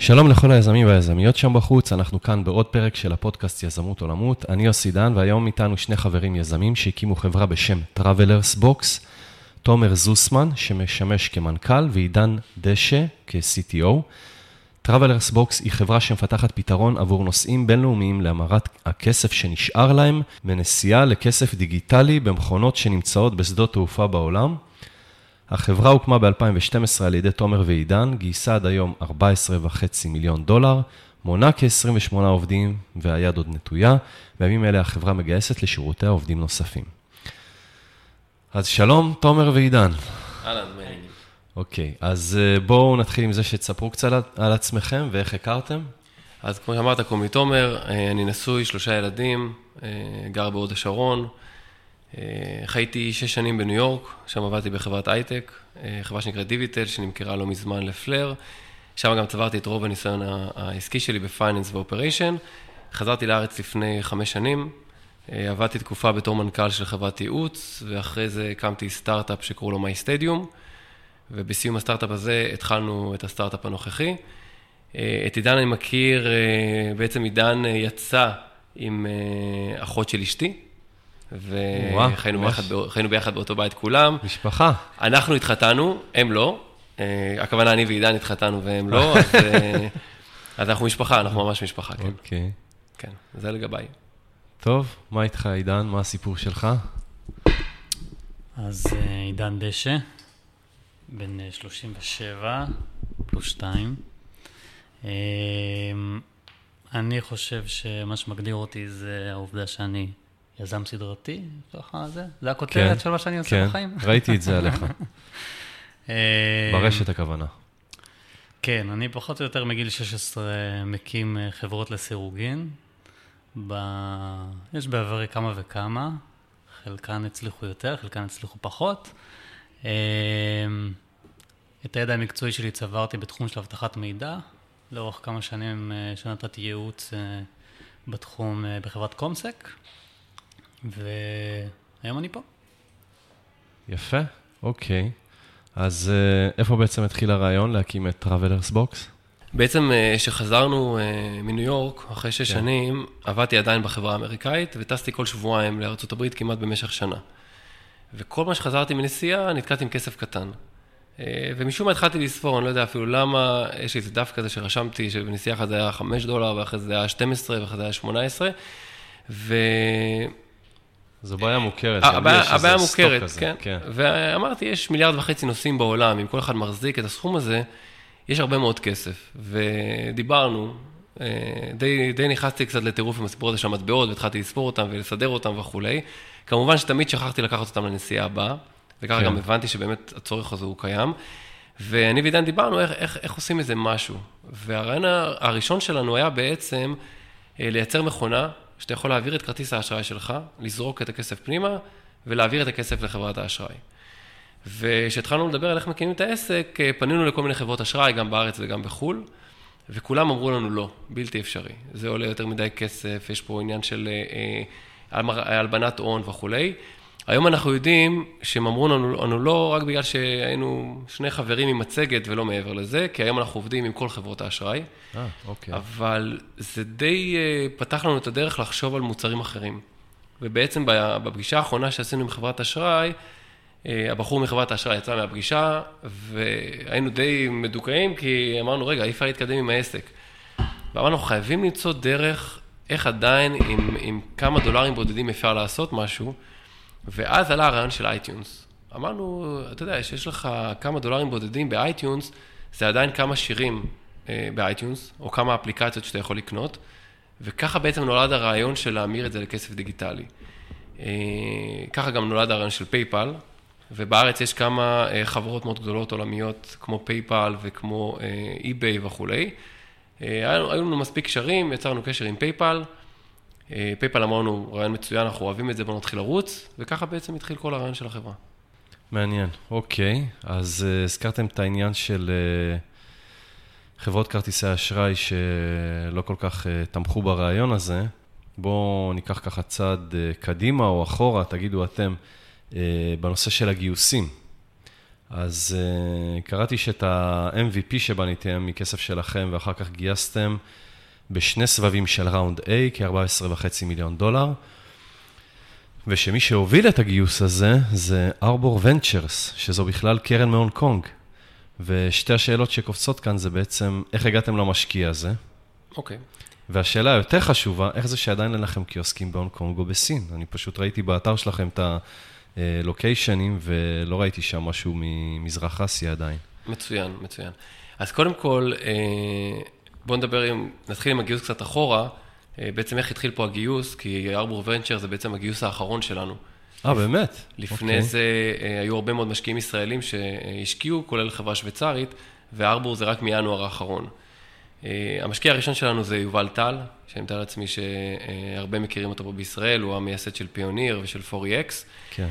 שלום לכל היזמים והיזמיות שם בחוץ, אנחנו כאן בעוד פרק של הפודקאסט יזמות עולמות. אני יוסי דן, והיום איתנו שני חברים יזמים שהקימו חברה בשם Travelers Box, תומר זוסמן, שמשמש כמנכ"ל, ועידן דשא כ-CTO. Travelers Box היא חברה שמפתחת פתרון עבור נוסעים בינלאומיים להמרת הכסף שנשאר להם מנסיעה לכסף דיגיטלי במכונות שנמצאות בשדות תעופה בעולם. החברה הוקמה ב-2012 על ידי תומר ועידן, גייסה עד היום 14.5 מיליון דולר, מונה כ-28 עובדים והיד עוד נטויה. בימים אלה החברה מגייסת לשירותי עובדים נוספים. אז שלום, תומר ועידן. אהלן, מאיר. אוקיי, אז אה, בואו נתחיל עם זה שתספרו קצת על עצמכם ואיך הכרתם. אז כמו שאמרת, קוראים לי תומר, אה, אני נשוי, שלושה ילדים, אה, גר בהוד השרון. חייתי שש שנים בניו יורק, שם עבדתי בחברת הייטק, חברה שנקראת DVTel, שנמכרה לא מזמן ל FLIR. שם גם צברתי את רוב הניסיון העסקי שלי ב finance ו operation. חזרתי לארץ לפני חמש שנים, עבדתי תקופה בתור מנכ"ל של חברת ייעוץ, ואחרי זה הקמתי סטארט-אפ שקראו לו My Stadium. ובסיום הסטארט-אפ הזה התחלנו את הסטארט-אפ הנוכחי. אה, את עידן אני מכיר, אה, בעצם עידן אה, יצא עם אחות של אשתי, וחיינו ביחד, ביחד באותו בית כולם. משפחה. אנחנו התחתנו, הם לא. הכוונה, אני ועידן התחתנו והם לא, אז, אז אנחנו משפחה, אנחנו ממש משפחה, כן. אוקיי. כן, זה לגביי. טוב, מה איתך, עידן? מה הסיפור שלך? אז עידן דשא, בן 37 אה, פלוס 2. אמ, אני חושב שמה שמגדיר אותי זה העובדה שאני יזם סדרתי, ככה זה, זה הכותרת כן, של מה שאני עושה כן, בחיים. כן, ראיתי את זה עליך. אמ, ברשת הכוונה. כן, אני פחות או יותר מגיל 16 מקים אה, חברות לסירוגין. ב... יש בעברי כמה וכמה, חלקן הצליחו יותר, חלקן הצליחו פחות. אמ, את הידע המקצועי שלי צברתי בתחום של אבטחת מידע, לאורך כמה שנים אה, שנתתי ייעוץ אה, בתחום אה, בחברת קומסק, והיום אני פה. יפה, אוקיי. אז איפה בעצם התחיל הרעיון להקים את Travelers Box? בעצם כשחזרנו מניו יורק, אחרי שש כן. שנים, עבדתי עדיין בחברה האמריקאית, וטסתי כל שבועיים לארה"ב כמעט במשך שנה. וכל מה שחזרתי מנסיעה, נתקעתי עם כסף קטן. אה, ומשום מה התחלתי לספור, אני לא יודע אפילו למה, יש לי איזה דף כזה שרשמתי, שבנסיעה אחת זה היה 5 דולר, ואחרי זה היה 12, ואחרי זה היה 18, ו... זו בעיה מוכרת, הבעיה, הבעיה מוכרת, כן. כן. ואמרתי, יש מיליארד וחצי נוסעים בעולם, אם כל אחד מחזיק את הסכום הזה, יש הרבה מאוד כסף. ודיברנו, אה, די, די נכנסתי קצת לטירוף עם הסיפור הזה של המטבעות, והתחלתי לספור אותם ולסדר אותם וכולי. כמובן שתמיד שכחתי לקחת אותם לנסיעה הבאה, וככה כן. גם הבנתי שבאמת הצורך הזה הוא קיים. ואני ועידן דיברנו איך, איך, איך עושים איזה משהו. והרעיון הראשון שלנו היה בעצם אה, לייצר מכונה שאתה יכול להעביר את כרטיס האשראי שלך, לזרוק את הכסף פנימה ולהעביר את הכסף לחברת האשראי. וכשהתחלנו לדבר על איך מקימים את העסק, אה, פנינו לכל מיני חברות אשראי, גם בארץ וגם בחו"ל, וכולם אמרו לנו לא, בלתי אפשרי. זה עולה יותר מדי כסף, יש פה עניין של אה, הלבנת הון וכולי. היום אנחנו יודעים שהם אמרו לנו, לנו לא רק בגלל שהיינו שני חברים עם מצגת ולא מעבר לזה, כי היום אנחנו עובדים עם כל חברות האשראי. אה, אוקיי. אבל זה די אה, פתח לנו את הדרך לחשוב על מוצרים אחרים. ובעצם בפגישה האחרונה שעשינו עם חברת אשראי, אה, הבחור מחברת האשראי יצא מהפגישה, והיינו די מדוכאים, כי אמרנו, רגע, אי אפשר להתקדם עם העסק. ואמרנו, חייבים למצוא דרך איך עדיין עם, עם כמה דולרים בודדים אפשר לעשות משהו. ואז עלה הרעיון של iTunes. אמרנו, אתה יודע, שיש לך כמה דולרים בודדים ב iTunes, זה עדיין כמה שירים אה, ב iTunes, או כמה אפליקציות שאתה יכול לקנות, וככה בעצם נולד הרעיון של להמיר את זה לכסף דיגיטלי. אה, ככה גם נולד הרעיון של PayPal, ובארץ יש כמה אה, חברות מאוד גדולות עולמיות, כמו PayPal וכמו eBay וכולי. היו לנו מספיק קשרים, יצרנו קשר עם PayPal. אה, PayPal אמרנו, רעיון מצוין, אנחנו אוהבים את זה, בואו נתחיל לרוץ, וככה בעצם התחיל כל הרעיון של החברה. מעניין, אוקיי. אז אה, הזכרתם את העניין של אה, חברות כרטיסי אשראי שלא כל כך תמכו ברעיון הזה. בואו ניקח ככה צעד קדימה או אחורה, תגידו אתם, בנושא של הגיוסים. אז קראתי שאת ה-MVP שבניתם מכסף שלכם, ואחר כך גייסתם בשני סבבים של round A, כ-14.5 מיליון דולר. ושמי שהוביל את הגיוס הזה זה Arbor Ventures, שזו בכלל קרן מהונג קונג. ושתי השאלות שקופצות כאן זה בעצם, איך הגעתם למשקיע הזה? אוקיי. אוקיי. והשאלה היותר חשובה, איך זה שעדיין אין לכם קיוסקים בהונג קונג או בסין? אני פשוט ראיתי באתר שלכם את הלוקיישנים, ולא ראיתי שם משהו ממזרח אסיה עדיין. מצוין, מצוין. אז קודם כל, אה, בואו נדבר עם, נתחיל עם הגיוס קצת אחורה. אה, בעצם איך התחיל פה הגיוס, כי ארבור ונצ'ר זה בעצם הגיוס האחרון שלנו. אה, באמת? לפני okay. אוקיי. זה אה, היו הרבה מאוד משקיעים ישראלים שהשקיעו, כולל חברה שוויצרית, וארבור זה רק מינואר האחרון. אה, המשקיע הראשון שלנו זה יובל טל, שאני מתאר לעצמי שהרבה מכירים אותו פה בישראל, הוא המייסד של פיוניר ושל 4EX. כן.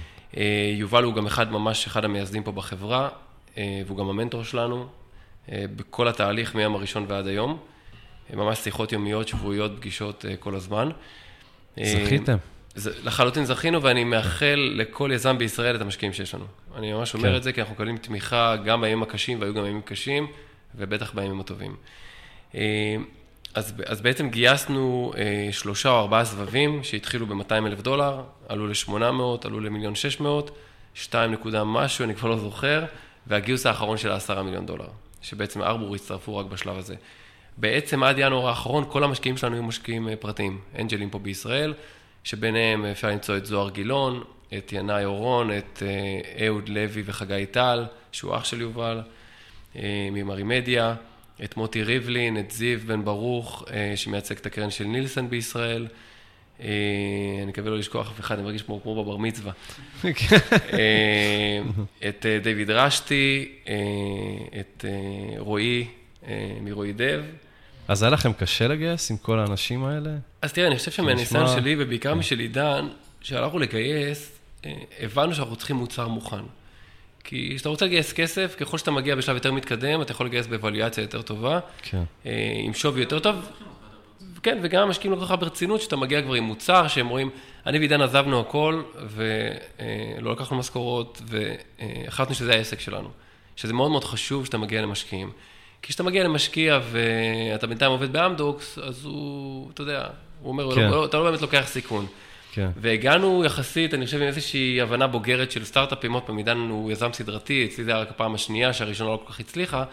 יובל הוא גם אחד, ממש אחד המייסדים פה בחברה, והוא גם המנטור שלנו בכל התהליך מהיום הראשון ועד היום. ממש שיחות יומיות, שבועיות, פגישות כל הזמן. זכיתם. לחלוטין זכינו, ואני מאחל לכל יזם בישראל את המשקיעים שיש לנו. אני ממש אומר כן. את זה, כי אנחנו מקבלים תמיכה גם בימים הקשים, והיו גם ימים קשים, ובטח בימים הטובים. אה, אז, אז בעצם גייסנו אה, שלושה או ארבעה סבבים שהתחילו ב-200 אלף דולר, עלו ל-800, עלו למיליון 600, 2 נקודה משהו, אני כבר לא זוכר, והגיוס האחרון של ה-10 מיליון דולר, שבעצם ארבור הצטרפו רק בשלב הזה. בעצם עד ינואר האחרון כל המשקיעים שלנו היו משקיעים אה, פרטיים, אנג'לים פה בישראל, שביניהם אפשר למצוא את זוהר גילון, את ינאי אורון, את אה, אהוד לוי וחגי טל, שהוא אח של יובל, אה, ממרימדיה, את מוטי ריבלין, את זיו בן ברוך, שמייצג את הקרן של נילסון בישראל. אני מקווה לא לשכוח אף אחד, אני מרגיש כמו בבר מצווה. את דיוויד רשתי, את רועי מרועי דב. אז היה לכם קשה לגייס עם כל האנשים האלה? אז תראה, אני חושב שמהניסיון שלי, ובעיקר כן. משל עידן, כשהלכנו לגייס, אה, הבנו שאנחנו צריכים מוצר מוכן. כי כשאתה רוצה לגייס כסף, ככל שאתה מגיע בשלב יותר מתקדם, אתה יכול לגייס באבליואציה יותר טובה, כן. אה, עם שווי יותר טוב. כן, וגם המשקיעים לא כל כך ברצינות, שאתה מגיע כבר עם מוצר, שהם רואים, אני ועידן עזבנו הכל, ולא לקחנו משכורות, והחלטנו שזה העסק שלנו. שזה מאוד מאוד חשוב שאתה מגיע למשקיעים. כי כשאתה מגיע למשקיע ואתה בינתיים עובד באמדוקס, אז הוא, אתה יודע, הוא אומר, כן. לא, אתה לא באמת לוקח סיכון. כן. והגענו יחסית, אני חושב, עם איזושהי הבנה בוגרת של סטארט-אפים, עוד פעם, עידן הוא יזם סדרתי, אצלי זה היה רק הפעם השנייה, שהראשונה לא כל כך הצליחה,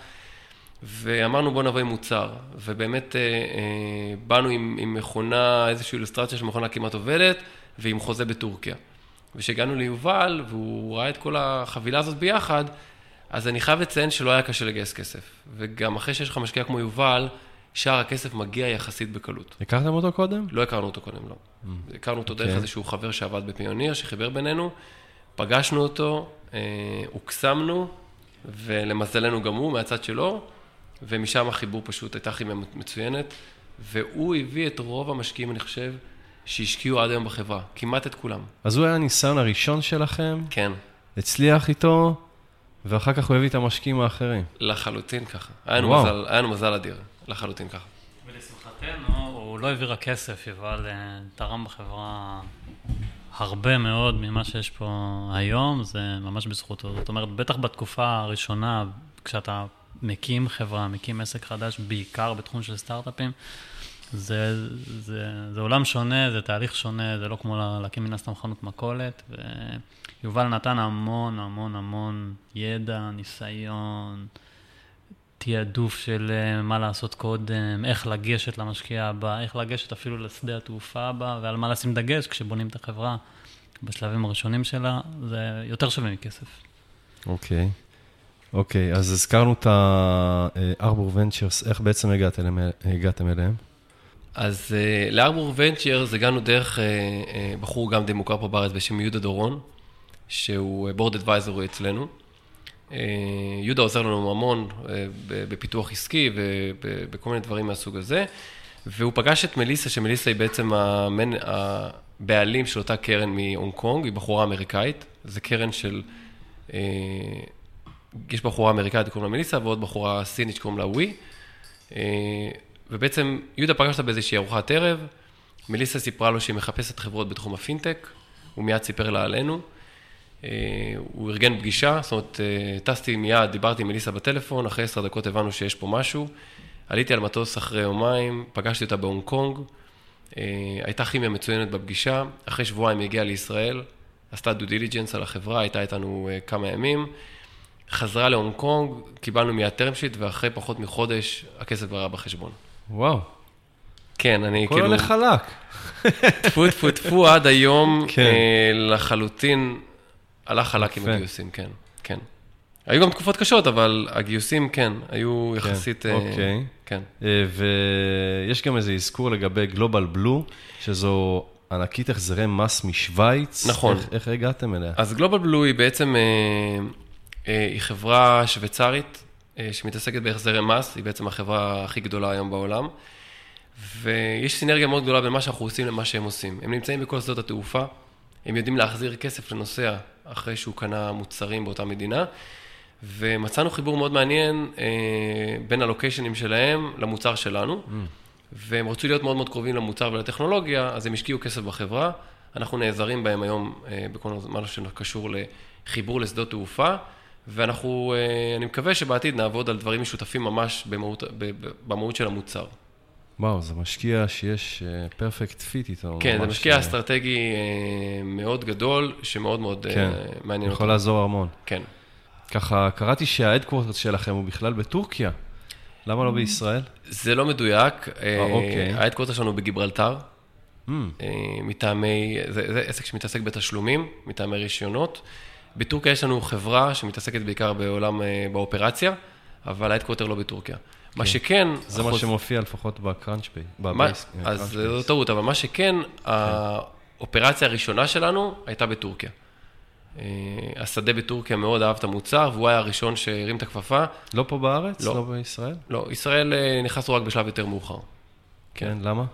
ואמרנו בוא נבוא עם מוצר, ובאמת אה, אה, באנו עם, עם מכונה, איזושהי אילוסטרציה של מכונה כמעט עובדת, ועם חוזה בטורקיה. וכשהגענו ליובל, והוא ראה את כל החבילה הזאת ביחד, אז אני חייב לציין שלא היה קשה לגייס כסף. וגם אחרי שיש לך משקיע כמו יובל, שאר הכסף מגיע יחסית בקלות. הכרתם אותו קודם? לא הכרנו אותו קודם, לא. Mm. הכרנו אותו okay. דרך אוקיי. איזשהו חבר שעבד בפיוניר, שחיבר בינינו, פגשנו אותו, אה, הוקסמנו, ולמזלנו גם הוא, מהצד שלו, ומשם החיבור פשוט הייתה כימיה מצוינת, והוא הביא את רוב המשקיעים, אני חושב, שהשקיעו עד היום בחברה, כמעט את כולם. אז הוא היה הניסיון הראשון שלכם? כן. הצליח איתו? ואחר כך הוא הביא את המשקיעים האחרים. לחלוטין ככה. היה לנו, מזל, היה לנו מזל אדיר, לחלוטין ככה. ולשמחתנו, הוא לא העביר רק כסף, יובל אה, תרם בחברה הרבה מאוד ממה שיש פה היום, זה ממש בזכותו. זאת אומרת, בטח בתקופה הראשונה, כשאתה מקים חברה, מקים עסק חדש, בעיקר בתחום של סטארט-אפים, זה, זה, זה עולם שונה, זה תהליך שונה, זה לא כמו להקים מן הסתם חנות מכולת. ויובל נתן המון המון המון ידע, ניסיון, תעדוף של אה, מה לעשות קודם, איך לגשת למשקיע הבא, איך לגשת אפילו לשדה התעופה הבא, ועל מה לשים דגש כשבונים את החברה בשלבים הראשונים שלה, זה יותר שווה מכסף. אוקיי. Okay. אוקיי, okay, אז הזכרנו את ה-Arbor Ventures, איך בעצם הגעתם, הגעתם אליהם? אז uh, לארבור ונצ'רס הגענו דרך uh, uh, בחור גם די מוכר פה בארץ בשם יהודה דורון, שהוא בורד אדוויזר אצלנו. Uh, יהודה עוזר לנו המון uh, בפיתוח עסקי ובכל מיני דברים מהסוג הזה, והוא פגש את מליסה, שמליסה היא בעצם המנ... הבעלים של אותה קרן מהונג קונג, היא בחורה אמריקאית, זו קרן של... Uh, יש בחורה אמריקאית שקוראים לה מליסה ועוד בחורה סינית שקוראים לה ווי. Uh, ובעצם יהודה פגש אותה באיזושהי ארוחת ערב, מליסה סיפרה לו שהיא מחפשת חברות בתחום הפינטק, הוא מיד סיפר לה עלינו. הוא ארגן פגישה, זאת אומרת, טסתי מיד, דיברתי עם אליסה בטלפון, אחרי עשר דקות הבנו שיש פה משהו. עליתי על מטוס אחרי יומיים, פגשתי אותה בהונג קונג, הייתה כימיה מצוינת בפגישה, אחרי שבועיים היא הגיעה לישראל, עשתה due diligence על החברה, הייתה איתנו כמה ימים. חזרה להונג קונג, קיבלנו מיד term sheet, ואחרי פחות מחודש הכסף כבר היה בחשבון. וואו. כן, אני כאילו... הכל הולך חלק. טפו טפו טפו עד היום, כן. אה, לחלוטין הלך חלק עם הגיוסים, כן, כן. היו גם תקופות קשות, אבל הגיוסים, כן, היו כן, יחסית... כן, אוקיי. כן. אה, ויש גם איזה אזכור לגבי גלובל בלו, שזו ענקית החזרי מס משוויץ. נכון. איך, איך הגעתם אליה? אז גלובל בלו היא בעצם... אה, אה, היא חברה שוויצרית אה, שמתעסקת בהחזרי מס, היא בעצם החברה הכי גדולה היום בעולם. ויש סינרגיה מאוד גדולה בין מה שאנחנו עושים למה שהם עושים. הם נמצאים בכל שדות התעופה, הם יודעים להחזיר כסף לנוסע אחרי שהוא קנה מוצרים באותה מדינה, ומצאנו חיבור מאוד מעניין אה, בין הלוקיישנים שלהם למוצר שלנו, mm. והם רצו להיות מאוד מאוד קרובים למוצר ולטכנולוגיה, אז הם השקיעו כסף בחברה. אנחנו נעזרים בהם היום בכל מה שקשור לחיבור לשדות תעופה. ואנחנו, אה, אני מקווה שבעתיד נעבוד על דברים משותפים ממש במהות, במהות של המוצר. וואו, זה משקיע שיש perfect אה, fit איתו. כן, זה משקיע ש... אסטרטגי אה, מאוד גדול, שמאוד מאוד כן, מעניין אותו. יכול לעזור המון. כן. ככה, קראתי שה headquarter שלכם הוא בכלל בטורקיה. למה לא בישראל? זה לא מדויק. אה, אוקיי. ה headquarter שלנו בגיברלטר. אממ. מטעמי, זה, זה עסק שמתעסק בתשלומים, מטעמי רישיונות. בטורקיה יש לנו חברה שמתעסקת בעיקר בעולם, אה, באופרציה, אבל ה headquarter לא בטורקיה. כן. מה שכן... זה החוז... מה שמופיע לפחות בקראנץ' ביי. בבייס. אז זה לא טעות, אבל מה שכן, כן. האופרציה הראשונה שלנו הייתה בטורקיה. אה, השדה בטורקיה מאוד אהב את המוצר, והוא היה הראשון שהרים את הכפפה. לא פה בארץ? לא, לא בישראל? לא, ישראל אה, נכנסנו רק בשלב יותר מאוחר. כן, כן למה?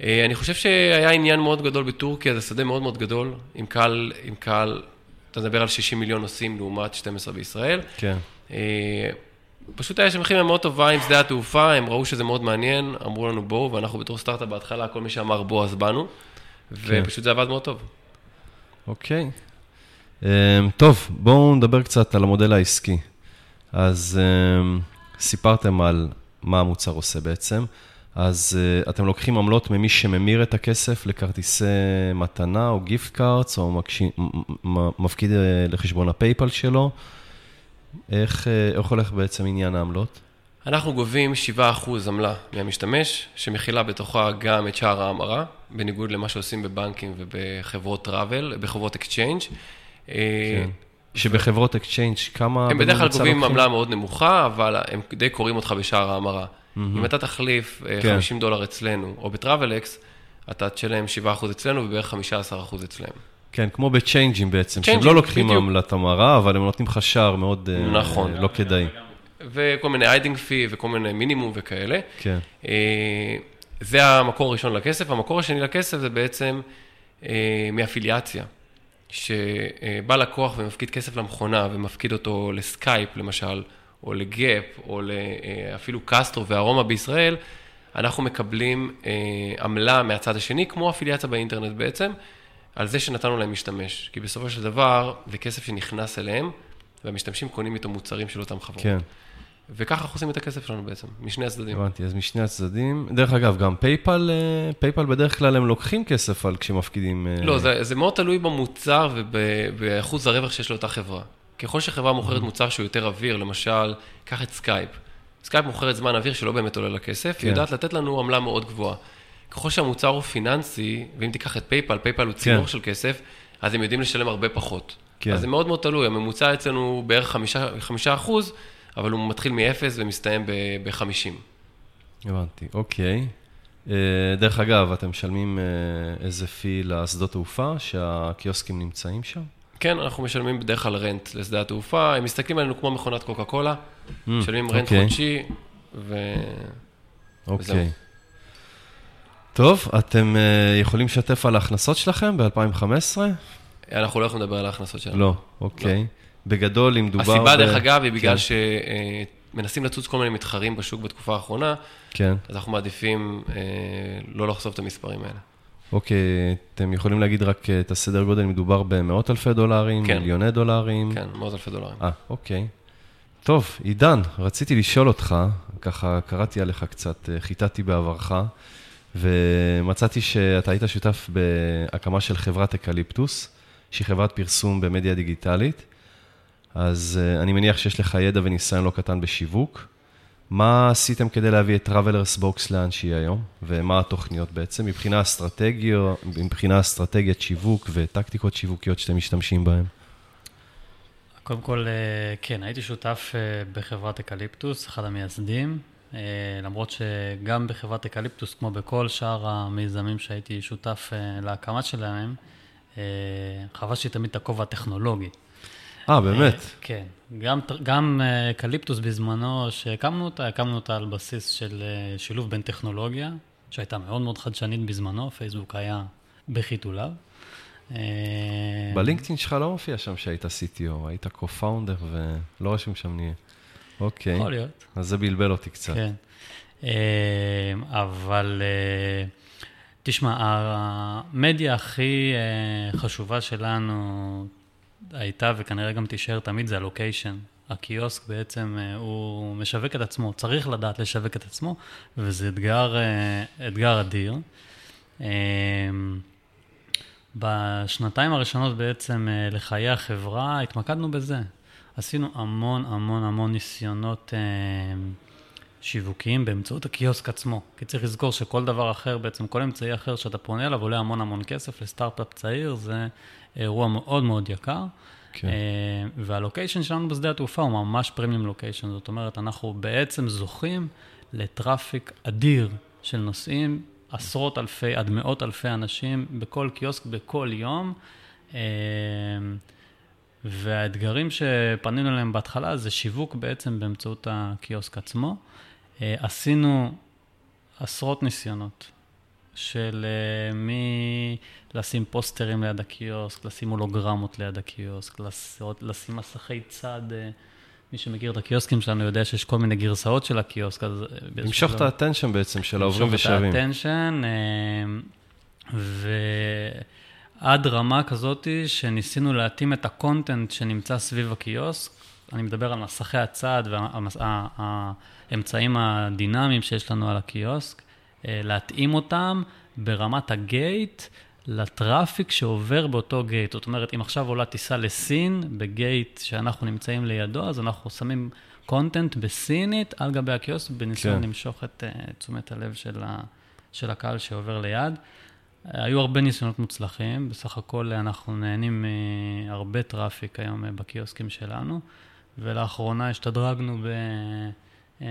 אני חושב שהיה עניין מאוד גדול בטורקיה, זה שדה מאוד מאוד גדול, עם קהל, עם קהל אתה מדבר על 60 מיליון נוסעים לעומת 12 בישראל. כן. אה, פשוט היה שם כימיה מאוד טובה עם שדה התעופה, הם ראו שזה מאוד מעניין, אמרו לנו בואו, ואנחנו בתור סטארט-אפ בהתחלה, כל מי שאמר בוא אז באנו, כן. ופשוט זה עבד מאוד טוב. אוקיי. Um, טוב, בואו נדבר קצת על המודל העסקי. אז um, סיפרתם על מה המוצר עושה בעצם. אז uh, אתם לוקחים עמלות ממי שממיר את הכסף לכרטיסי מתנה או גיפט קארטס, או מקש... מפקיד אה, לחשבון ה PayPal שלו. איך, אה, איך הולך בעצם עניין העמלות? אנחנו גובים 7% עמלה מהמשתמש, שמכילה בתוכה גם את שער ההמרה, בניגוד למה שעושים בבנקים ובחברות travel, בחברות exchange. כן. שבחברות exchange כמה... הם בדרך כלל גובים עמלה מאוד נמוכה, אבל הם די קורעים אותך בשער ההמרה. אם אתה תחליף אה, כן. 50 דולר אצלנו, או ב Travelex, אתה תשלם 7% אצלנו ובערך 15% אצלם. כן, כמו בצ'יינג'ים בעצם, שהם לא לוקחים עמלת המרה, אבל הם נותנים לך שער מאוד אה, נכון. לא כדאי. וכל מיני handling fee וכל מיני מינימום וכאלה. כן. אה, זה המקור הראשון לכסף. המקור השני לכסף זה בעצם מאפיליאציה. שבא לקוח ומפקיד כסף למכונה ומפקיד אותו לסקייפ, למשל, או ל Gap, או אה, אפילו קסטרו וארומה בישראל, אנחנו מקבלים אה, עמלה מהצד השני, כמו אפיליאציה באינטרנט בעצם, על זה שנתנו להם משתמש. כי בסופו של דבר, זה כסף שנכנס אליהם, והמשתמשים קונים איתו מוצרים של אותם חברות. כן. וככה אנחנו עושים את הכסף שלנו בעצם, משני הצדדים. הבנתי, אז משני הצדדים. דרך אגב, גם PayPal, אה, PayPal בדרך כלל הם לוקחים כסף על כשמפקידים... לא, זה, זה מאוד תלוי במוצר ובאחוז הרווח שיש לאותה חברה. ככל שחברה מוכרת מוצר שהוא יותר אוויר, למשל, קח את Skype. Skype מוכרת זמן אוויר שלא באמת עולה לה כסף, כן. היא יודעת לתת לנו עמלה מאוד גבוהה. ככל שהמוצר הוא פיננסי, ואם תיקח את PayPal, PayPal הוא צינור כן. של כסף, אז הם יודעים לשלם הרבה פחות. כן. אז זה מאוד מאוד תלוי, הממוצע אצלנו הוא בערך חמישה, חמישה אחוז, אבל הוא מתחיל מ-0 ומסתיים ב-50. הבנתי, אוקיי. אה, דרך אגב, אתם משלמים אה, איזה fee לשדות תעופה שהקיוסקים נמצאים שם? כן, אנחנו משלמים בדרך כלל רנט לשדה התעופה, הם מסתכלים עלינו כמו מכונת קוקה קולה, mm, משלמים רנט okay. אוקיי. חודשי, ו... אוקיי. Okay. טוב, אתם uh, יכולים לשתף על ההכנסות שלכם ב-2015? אנחנו לא יכולים לדבר על ההכנסות שלנו. לא, אוקיי. לא. בגדול, אם דובר... הסיבה. דרך אגב, היא בגלל כן. שמנסים לצוץ כל מיני מתחרים בשוק בתקופה האחרונה, כן. אז אנחנו מעדיפים uh, לא לחשוף את המספרים האלה. אוקיי, אתם יכולים להגיד רק את הסדר גודל, מדובר במאות אלפי דולרים, כן. מיליוני דולרים? כן, מאות אלפי דולרים. אה, אוקיי. טוב, עידן, רציתי לשאול אותך, ככה קראתי עליך קצת, חיטטתי בעברך, ומצאתי שאתה היית שותף בהקמה של חברת אקליפטוס, שהיא חברת פרסום במדיה דיגיטלית, אז אני מניח שיש לך ידע וניסיון לא קטן בשיווק. מה עשיתם כדי להביא את Travelers Box לאן שהיא היום, ומה התוכניות בעצם, מבחינה אסטרטגיה, מבחינה אסטרטגיית שיווק וטקטיקות שיווקיות שאתם משתמשים בהן? קודם כל, אה, כן, הייתי שותף אה, בחברת אקליפטוס, אחד המייסדים, אה, למרות שגם בחברת אקליפטוס, כמו בכל שאר המיזמים שהייתי שותף להקמה שלהם, חבשתי תמיד את הכובע הטכנולוגי. אה, באמת? כן. גם, גם אקליפטוס בזמנו, שהקמנו אותה, הקמנו אותה על בסיס של שילוב בין טכנולוגיה, שהייתה מאוד מאוד חדשנית בזמנו, פייסבוק היה בחיתוליו. אה, בלינקדאין שלך לא מופיע שם שהיית CTO, היית co-founder ולא רשום שם נהיה. אוקיי. יכול להיות. אז זה בלבל אותי קצת. כן. אה, אבל אה, תשמע, המדיה הכי חשובה שלנו הייתה, וכנראה גם תישאר תמיד, זה הלוקיישן. הקיוסק בעצם, הוא משווק את עצמו, צריך לדעת לשווק את עצמו, וזה אתגר, אתגר אדיר. בשנתיים הראשונות בעצם אה, לחיי החברה התמקדנו בזה. עשינו המון המון המון ניסיונות אה, שיווקיים באמצעות הקיוסק עצמו. כי צריך לזכור שכל דבר אחר, בעצם כל אמצעי אחר שאתה פונה אליו עולה המון המון כסף לסטארט-אפ צעיר, זה אירוע מאוד מאוד יקר. כן. אה, והלוקיישן שלנו בשדה התעופה הוא ממש פרימיום לוקיישן, זאת אומרת, אנחנו בעצם זוכים לטראפיק אדיר של נוסעים עשרות אלפי עד מאות אלפי אנשים בכל קיוסק בכל יום. אה, והאתגרים שפנינו אליהם בהתחלה זה שיווק בעצם באמצעות הקיוסק עצמו. אה, עשינו עשרות ניסיונות של אה, מי לשים פוסטרים ליד הקיוסק, לשים הולוגרמות ליד הקיוסק, לשים מסכי צד מי שמכיר את הקיוסקים שלנו יודע שיש כל מיני גרסאות של הקיוסק, אז... אה, למשוך את האטנשן בעצם של העוברים ושבים. למשוך את ה attention, אה, ועד רמה כזאת שניסינו להתאים את ה content שנמצא סביב הקיוסק. אני מדבר על מסכי הצד והאמצעים הדינמיים שיש לנו על הקיוסק, אה, להתאים אותם ברמת ה gate. ל traffic שעובר באותו gate. זאת אומרת, אם עכשיו עולה טיסה לסין, ב gate שאנחנו נמצאים לידו, אז אנחנו שמים content בסינית על גבי הקיוסק, בניסיון כן. למשוך את uh, תשומת הלב של, ה, של הקהל שעובר ליד. היו הרבה ניסיונות מוצלחים, בסך הכל אנחנו נהנים מהרבה traffic היום אה, בקיוסקים שלנו, ולאחרונה השתדרגנו ב... אה,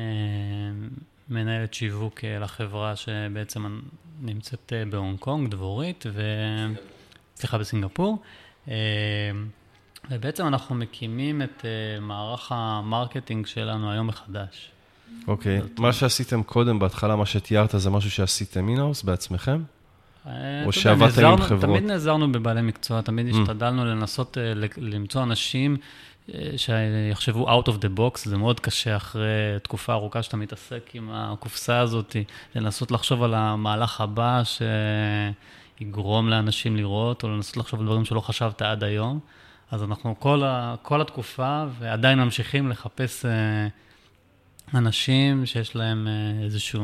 מנהלת שיווק אה, לחברה שבעצם נמצאת אה, בהונג קונג, דבורית, ו... סליחה, בסינגפור. ובעצם אנחנו מקימים את מערך ה marketing שלנו היום מחדש. אוקיי, okay. מה שעשיתם קודם, בהתחלה, מה שתיארת, זה משהו שעשיתם in-house בעצמכם? או שעבדתם עם חברות? תמיד נעזרנו בבעלי מקצוע, תמיד mm. השתדלנו לנסות למצוא אנשים שיחשבו out of the box, זה מאוד קשה אחרי תקופה ארוכה שאתה מתעסק עם הקופסה הזאת, לנסות לחשוב על המהלך הבא שיגרום לאנשים לראות, או לנסות לחשוב על דברים שלא חשבת עד היום. אז אנחנו כל, ה, כל התקופה, ועדיין ממשיכים לחפש אה, אנשים שיש להם אה, איזשהו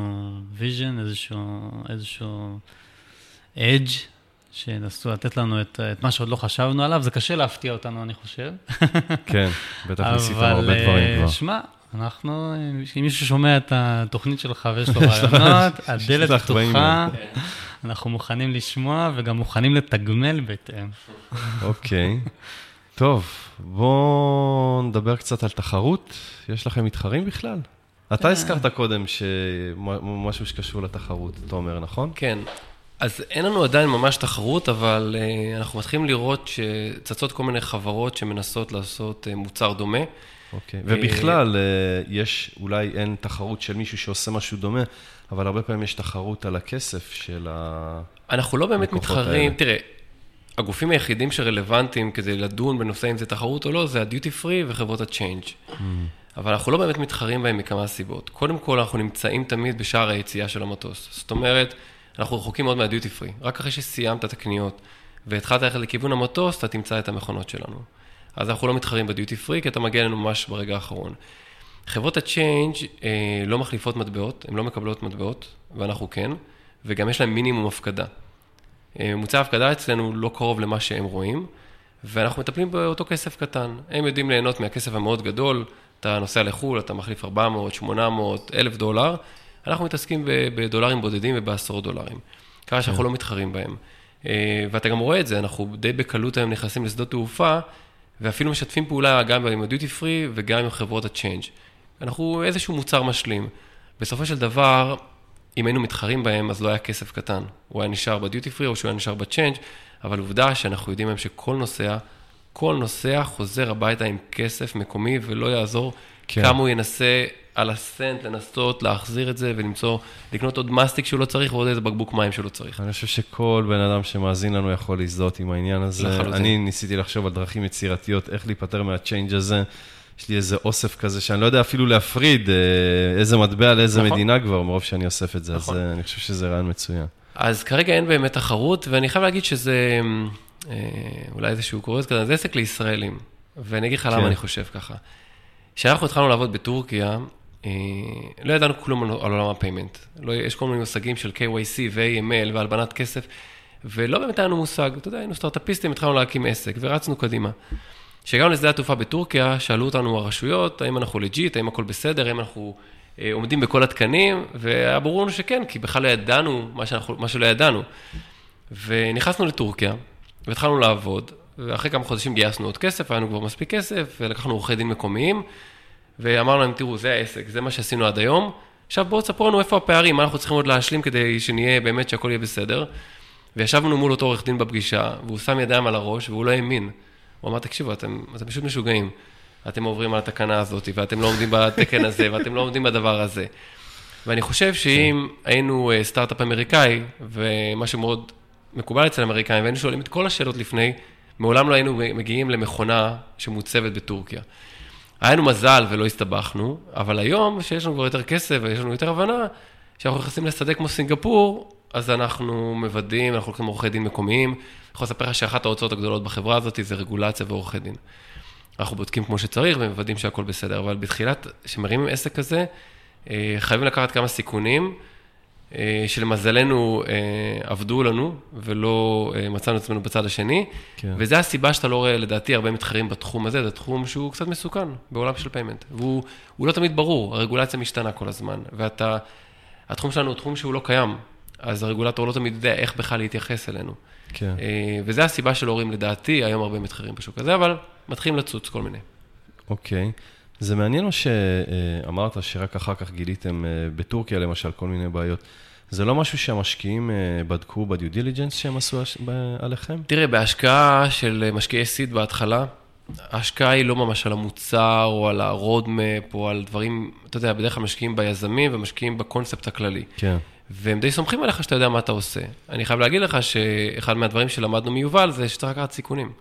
vision, איזשהו, איזשהו edge, שינסו לתת לנו את, את מה שעוד לא חשבנו עליו. זה קשה להפתיע אותנו, אני חושב. כן, בטח ניסית הרבה דברים כבר. אבל שמע, אנחנו, אם מישהו שומע את התוכנית שלך ויש לו רעיונות, הדלת פתוחה, אנחנו מוכנים לשמוע וגם מוכנים לתגמל בהתאם. אוקיי. טוב, בואו נדבר קצת על תחרות. יש לכם מתחרים בכלל? אתה אה. הזכרת קודם שמשהו שקשור לתחרות, אתה אומר, נכון? כן. אז אין לנו עדיין ממש תחרות, אבל uh, אנחנו מתחילים לראות שצצות כל מיני חברות שמנסות לעשות uh, מוצר דומה. אוקיי, okay. ובכלל, uh, יש, אולי אין תחרות של מישהו שעושה משהו דומה, אבל הרבה פעמים יש תחרות על הכסף של ה... אנחנו לא באמת מתחרים, האלה. תראה, הגופים היחידים שרלוונטיים כדי לדון בנושא אם זה תחרות או לא, זה הדיוטי פרי וחברות הצ'יינג'. Mm. אבל אנחנו לא באמת מתחרים בהם מכמה סיבות. קודם כל, אנחנו נמצאים תמיד בשער היציאה של המטוס. זאת אומרת, אנחנו רחוקים מאוד מהדיוטי פרי. רק אחרי שסיימת את הקניות והתחלת ללכת לכיוון המטוס, אתה תמצא את המכונות שלנו. אז אנחנו לא מתחרים בדיוטי פרי, כי אתה מגיע אלינו ממש ברגע האחרון. חברות הצ'יינג' אה, לא מחליפות מטבעות, הן לא מקבלות מטבעות, ואנחנו כן, וגם יש להן מינימום הפקדה. אה, מוצא ההפקדה אצלנו לא קרוב למה שהם רואים, ואנחנו מטפלים באותו כסף קטן. הם יודעים ליהנות מהכסף המאוד גדול, אתה נוסע לחו"ל, אתה מחליף 400, 800, 1,000 דולר, אנחנו מתעסקים בדולרים בודדים ובעשרות דולרים. ככה שאנחנו כן. לא מתחרים בהם. אה, ואתה גם רואה את זה, אנחנו די בקלות היום נכנסים לשדות תעופה, ואפילו משתפים פעולה גם עם הדיוטי פרי וגם עם חברות ה change. אנחנו איזשהו מוצר משלים. בסופו של דבר, אם היינו מתחרים בהם, אז לא היה כסף קטן. הוא היה נשאר בדיוטי פרי או שהוא היה נשאר ב change, אבל עובדה שאנחנו יודעים היום שכל נוסע, כל נוסע חוזר הביתה עם כסף מקומי, ולא יעזור כן. כמה הוא ינסה על ה cent לנסות להחזיר את זה ולמצוא, לקנות עוד מסטיק שהוא לא צריך ועוד איזה בקבוק מים שהוא לא צריך. אני חושב שכל בן אדם שמאזין לנו יכול להזדהות עם העניין הזה. לחלוטין. אני ניסיתי לחשוב על דרכים יצירתיות, איך להיפטר מה change הזה. יש לי איזה אוסף כזה שאני לא יודע אפילו להפריד אה, איזה מטבע לאיזה נכון. מדינה כבר, מרוב שאני אוסף את זה, נכון. אז אה, אני חושב שזה רעיון מצוין. אז כרגע אין באמת תחרות, ואני חייב להגיד שזה אה, אולי איזשהו קורס כזה, זה עסק לישראלים, ואני אגיד לך כן. למה אני חושב ככה. כשאנחנו התחלנו לעבוד בטורקיה, לא ידענו כלום על עולם ה payment. לא, יש כל מיני מושגים של KYC ו-AML והלבנת כסף, ולא באמת היה לנו מושג. אתה יודע, היינו סטארט-אפיסטים, התחלנו להקים עסק, ורצנו קדימה. כשהגענו לשדה התעופה בטורקיה, שאלו אותנו הרשויות, האם אנחנו לג'יט, האם הכל בסדר, האם אנחנו אה, עומדים בכל התקנים, והיה ברור לנו שכן, כי בכלל לא ידענו מה, שאנחנו, מה שלא ידענו. ונכנסנו לטורקיה, והתחלנו לעבוד, ואחרי כמה חודשים גייסנו עוד כסף, היה לנו כבר מספיק כסף, ולקחנו עורכי דין מקומיים, ואמרנו להם, תראו, זה העסק, זה מה שעשינו עד היום, עכשיו בואו תספרו לנו איפה הפערים, מה אנחנו צריכים עוד להשלים כדי שנהיה באמת שהכל יהיה בסדר. וישבנו מול אותו עורך דין בפגישה, והוא שם ידיים על הראש, והוא לא האמין. הוא אמר, תקשיבו, אתם, אתם פשוט משוגעים. אתם עוברים על התקנה הזאת, ואתם לא עומדים בתקן הזה, ואתם לא עומדים בדבר הזה. ואני חושב שאם היינו אה, סטארט-אפ אמריקאי, ומה שמאוד מקובל אצל אמריקאים, והיינו שואלים את כל השאלות לפני, מעולם לא היינו מגיעים למכונה שמוצבת בטורקיה. היה לנו מזל ולא הסתבכנו, אבל היום, שיש לנו כבר יותר כסף ויש לנו יותר הבנה, כשאנחנו נכנסים לשדה כמו סינגפור, אז אנחנו מוודאים, אנחנו לוקחים עורכי דין מקומיים. אני יכול לספר לך שאחת ההוצאות הגדולות בחברה הזאת זה רגולציה ועורכי דין. אנחנו בודקים כמו שצריך ומוודאים שהכל בסדר, אבל בתחילת, כשמרימים עסק כזה, אה, חייבים לקחת כמה סיכונים, שלמזלנו אה, עבדו לנו ולא מצאנו את עצמנו בצד השני, כן. וזו הסיבה שאתה לא רואה, לדעתי, הרבה מתחרים בתחום הזה, זה תחום שהוא קצת מסוכן בעולם של payment, והוא לא תמיד ברור, הרגולציה משתנה כל הזמן, ואתה, התחום שלנו הוא תחום שהוא לא קיים, אז הרגולטור לא תמיד יודע איך בכלל להתייחס אלינו. כן. וזה הסיבה של הורים, לדעתי, היום הרבה מתחרים בשוק הזה, אבל מתחילים לצוץ כל מיני. אוקיי. זה מעניין או שאמרת שרק אחר כך גיליתם אה, בטורקיה למשל כל מיני בעיות. זה לא משהו שהמשקיעים אה, בדקו בדיו דיליג'נס שהם עשו עליכם? תראה, בהשקעה של משקיעי סיד בהתחלה, ההשקעה היא לא ממש על המוצר או על ה roadmap או על דברים, אתה יודע, בדרך כלל משקיעים ביזמים ומשקיעים בקונספט הכללי. כן. והם די סומכים עליך שאתה יודע מה אתה עושה. אני חייב להגיד לך שאחד מהדברים שלמדנו מיובל זה שצריך לקחת סיכונים.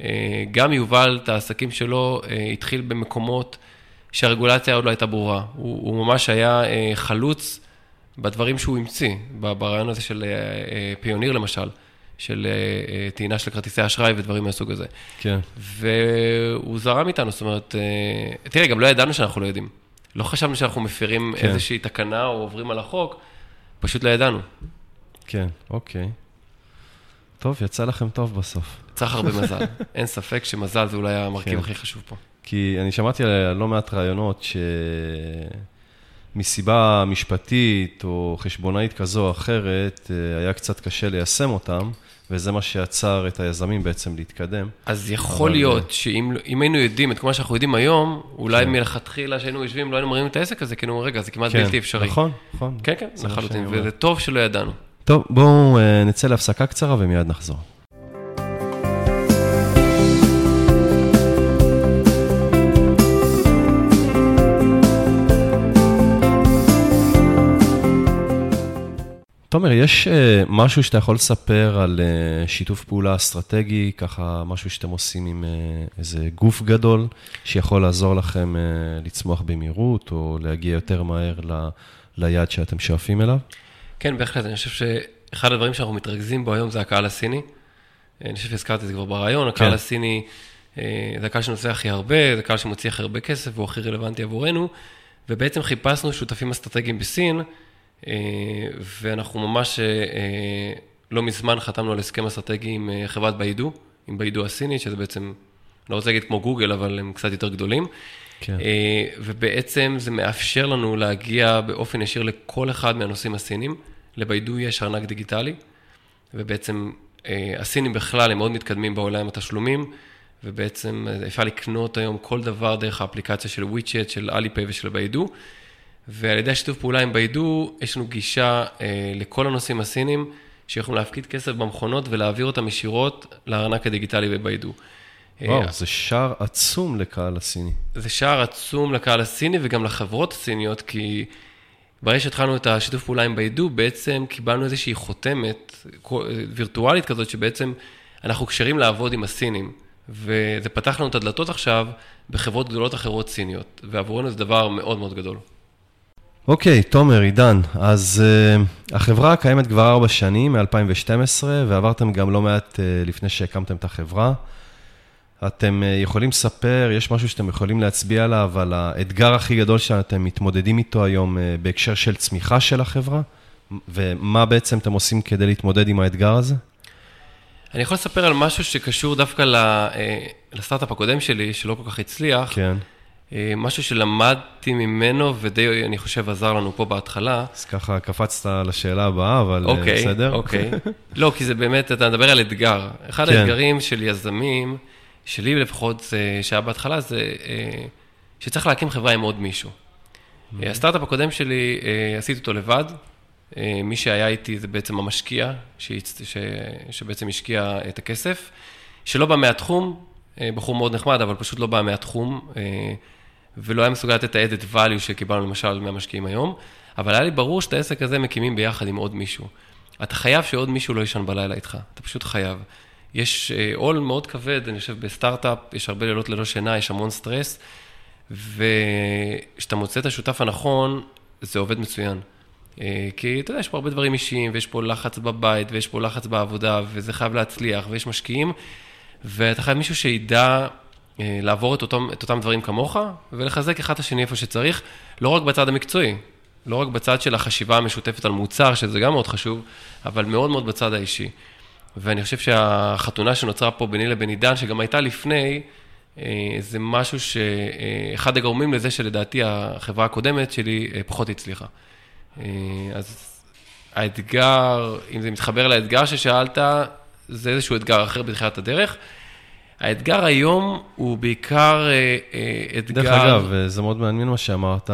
אה, גם יובל, את העסקים שלו, אה, התחיל במקומות שהרגולציה עוד לא הייתה ברורה. הוא, הוא ממש היה אה, חלוץ בדברים שהוא המציא, ברעיון הזה של פיוניר למשל, של טעינה של כרטיסי אשראי ודברים מהסוג הזה. כן. והוא זרם איתנו, זאת אומרת, תראה, גם לא ידענו שאנחנו לא יודעים. לא חשבנו שאנחנו מפרים כן. איזושהי תקנה או עוברים על החוק, פשוט לא ידענו. כן, אוקיי. טוב, יצא לכם טוב בסוף. צריך הרבה מזל. אין ספק שמזל זה אולי המרכיב כן. הכי חשוב פה. כי אני שמעתי על לא מעט רעיונות שמסיבה משפטית או חשבונאית כזו או אחרת, אה, היה קצת קשה ליישם אותם. וזה מה שעצר את היזמים בעצם להתקדם. אז יכול אבל... להיות שאם היינו יודעים את כל מה שאנחנו יודעים היום, אולי כן. מלכתחילה שהיינו יושבים, לא היינו מראים את העסק הזה, כי היינו רגע, זה כמעט כן, בלתי אפשרי. נכון, נכון. כן, כן, לחלוטין, וזה טוב שלא ידענו. טוב, בואו אה, נצא להפסקה קצרה ומיד נחזור. תומר, יש uh, משהו שאתה יכול לספר על uh, שיתוף פעולה אסטרטגי, ככה משהו שאתם עושים עם uh, איזה גוף גדול, שיכול לעזור לכם לצמוח במהירות, או להגיע יותר מהר ל, ליעד שאתם שואפים אליו? כן, בהחלט, אני חושב שאחד הדברים שאנחנו מתרכזים בו היום זה הקהל הסיני. אני חושב שהזכרתי את זה כבר ברעיון, הקהל כן. הסיני זה הקהל שנוסע הכי הרבה, זה הקהל שמוציא הכי הרבה כסף והוא הכי רלוונטי עבורנו, ובעצם חיפשנו שותפים אסטרטגיים בסין, ואנחנו ממש לא מזמן חתמנו על הסכם אסטרטגי עם חברת ביידו, עם ביידו הסינית, שזה בעצם, לא רוצה להגיד כמו גוגל, אבל הם קצת יותר גדולים. כן. אה, ובעצם זה מאפשר לנו להגיע באופן ישיר לכל אחד מהנושאים הסינים. לביידו יש ארנק דיגיטלי, ובעצם אה, הסינים בכלל הם מאוד מתקדמים בעולם התשלומים, ובעצם אה, אפשר לקנות היום כל דבר דרך האפליקציה של וויצ'ט, של אליפיי ושל ביידו. ועל ידי השיתוף פעולה עם ביידו, יש לנו גישה אה, לכל הנושאים הסינים, שיכולים להפקיד כסף במכונות ולהעביר אותם ישירות לארנק הדיגיטלי בביידו. וואו, אה, זה שער עצום לקהל הסיני. זה שער עצום לקהל הסיני וגם לחברות הסיניות, כי ברגע שהתחלנו את השיתוף פעולה עם ביידו, בעצם קיבלנו איזושהי חותמת וירטואלית כזאת, שבעצם אנחנו כשרים לעבוד עם הסינים. וזה פתח לנו את הדלתות עכשיו בחברות גדולות אחרות סיניות, ועבורנו זה דבר מאוד מאוד גדול. אוקיי, okay, תומר, עידן, אז uh, החברה קיימת כבר ארבע שנים, מ-2012, ועברתם גם לא מעט uh, לפני שהקמתם את החברה. אתם uh, יכולים לספר, יש משהו שאתם יכולים להצביע עליו, על האתגר הכי גדול שאתם מתמודדים איתו היום uh, בהקשר של צמיחה של החברה, ומה בעצם אתם עושים כדי להתמודד עם האתגר הזה? אני יכול לספר על משהו שקשור דווקא לסטארט-אפ הקודם שלי, שלא כל כך הצליח. כן. אה, משהו שלמדתי ממנו ודי, אני חושב, עזר לנו פה בהתחלה. אז ככה קפצת לשאלה הבאה, אבל אה, אוקיי, בסדר. אוקיי, לא, כי זה באמת, אתה מדבר על אתגר. אחד כן. האתגרים של יזמים, שלי לפחות, שהיה בהתחלה, זה אה, שצריך להקים חברה עם עוד מישהו. Mm-hmm. הסטארט-אפ הקודם שלי, עשיתי אותו לבד. מי שהיה איתי זה בעצם המשקיע, ש... ש... שבעצם השקיע את הכסף, שלא בא מהתחום, בחור מאוד נחמד, אבל פשוט לא בא מהתחום. ולא היה מסוגל לתת את ה-added value שקיבלנו למשל מהמשקיעים היום, אבל היה לי ברור שאת העסק הזה מקימים ביחד עם עוד מישהו. אתה חייב שעוד מישהו לא יישן בלילה איתך, אתה פשוט חייב. יש אה, עול מאוד כבד, אני חושב בסטארט-אפ, יש הרבה לילות ללא שינה, יש המון סטרס, וכשאתה מוצא את השותף הנכון, זה עובד מצוין. אה, כי אתה יודע, יש פה הרבה דברים אישיים, ויש פה לחץ בבית, ויש פה לחץ בעבודה, וזה חייב להצליח, ויש משקיעים, ואתה חייב מישהו שידע לעבור את אותם, את אותם דברים כמוך, ולחזק אחד את השני איפה שצריך, לא רק בצד המקצועי, לא רק בצד של החשיבה המשותפת על מוצר, שזה גם מאוד חשוב, אבל מאוד מאוד בצד האישי. ואני חושב שהחתונה שנוצרה פה ביני לבין עידן, שגם הייתה לפני, אה, זה משהו שאחד הגורמים לזה שלדעתי החברה הקודמת שלי אה, פחות הצליחה. אז האתגר, אם זה מתחבר לאתגר ששאלת, זה איזשהו אתגר אחר בתחילת הדרך. האתגר היום הוא בעיקר אה, אה, אתגר... דרך אגב, אה, זה מאוד מעניין מה שאמרת,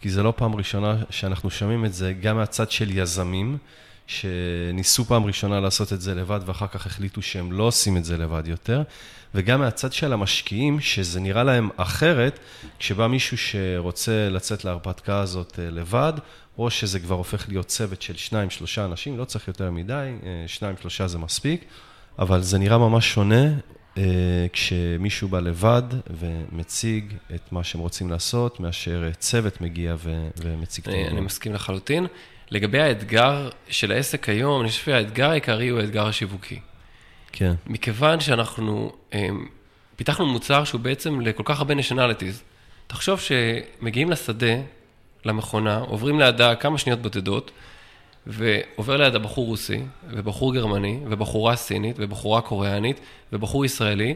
כי זה לא פעם ראשונה שאנחנו שומעים את זה גם מהצד של יזמים, שניסו פעם ראשונה לעשות את זה לבד ואחר כך החליטו שהם לא עושים את זה לבד יותר, וגם מהצד של המשקיעים, שזה נראה להם אחרת, כשבא מישהו שרוצה לצאת להרפתקה הזאת לבד, או שזה כבר הופך להיות צוות של שניים, שלושה אנשים, לא צריך יותר מדי, שניים, שלושה זה מספיק, אבל זה נראה ממש שונה, כשמישהו בא לבד ומציג את מה שהם רוצים לעשות, מאשר צוות מגיע ומציג את העניין. אני מסכים לחלוטין. לגבי האתגר של העסק היום, אני חושב שהאתגר העיקרי הוא האתגר השיווקי. כן. מכיוון שאנחנו אה, פיתחנו מוצר שהוא בעצם לכל כך הרבה nationalities. תחשוב שמגיעים לשדה, למכונה, עוברים לידה כמה שניות בודדות, ועובר ליד הבחור רוסי, ובחור גרמני, ובחורה סינית, ובחורה קוריאנית, ובחור ישראלי,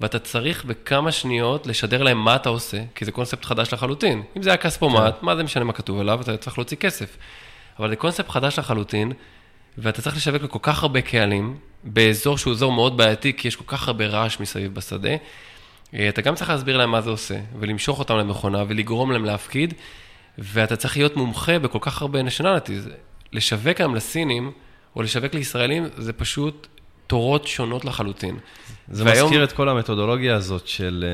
ואתה צריך בכמה שניות לשדר להם מה אתה עושה, כי זה קונספט חדש לחלוטין. אם זה היה כספומט, כן. מה זה משנה מה כתוב עליו, אתה צריך להוציא כסף. אבל זה קונספט חדש לחלוטין, ואתה צריך לשווק לכל כך הרבה קהלים, באזור שהוא אזור מאוד בעייתי, כי יש כל כך הרבה רעש מסביב בשדה. אה, אתה גם צריך להסביר להם מה זה עושה, ולמשוך אותם למכונה, ולגרום להם להפקיד, ואתה צריך להיות מומחה בכל כך הרבה nationalities. לשווק היום לסינים, או לשווק לישראלים, זה פשוט תורות שונות לחלוטין. זה והיום... מזכיר את כל המתודולוגיה הזאת של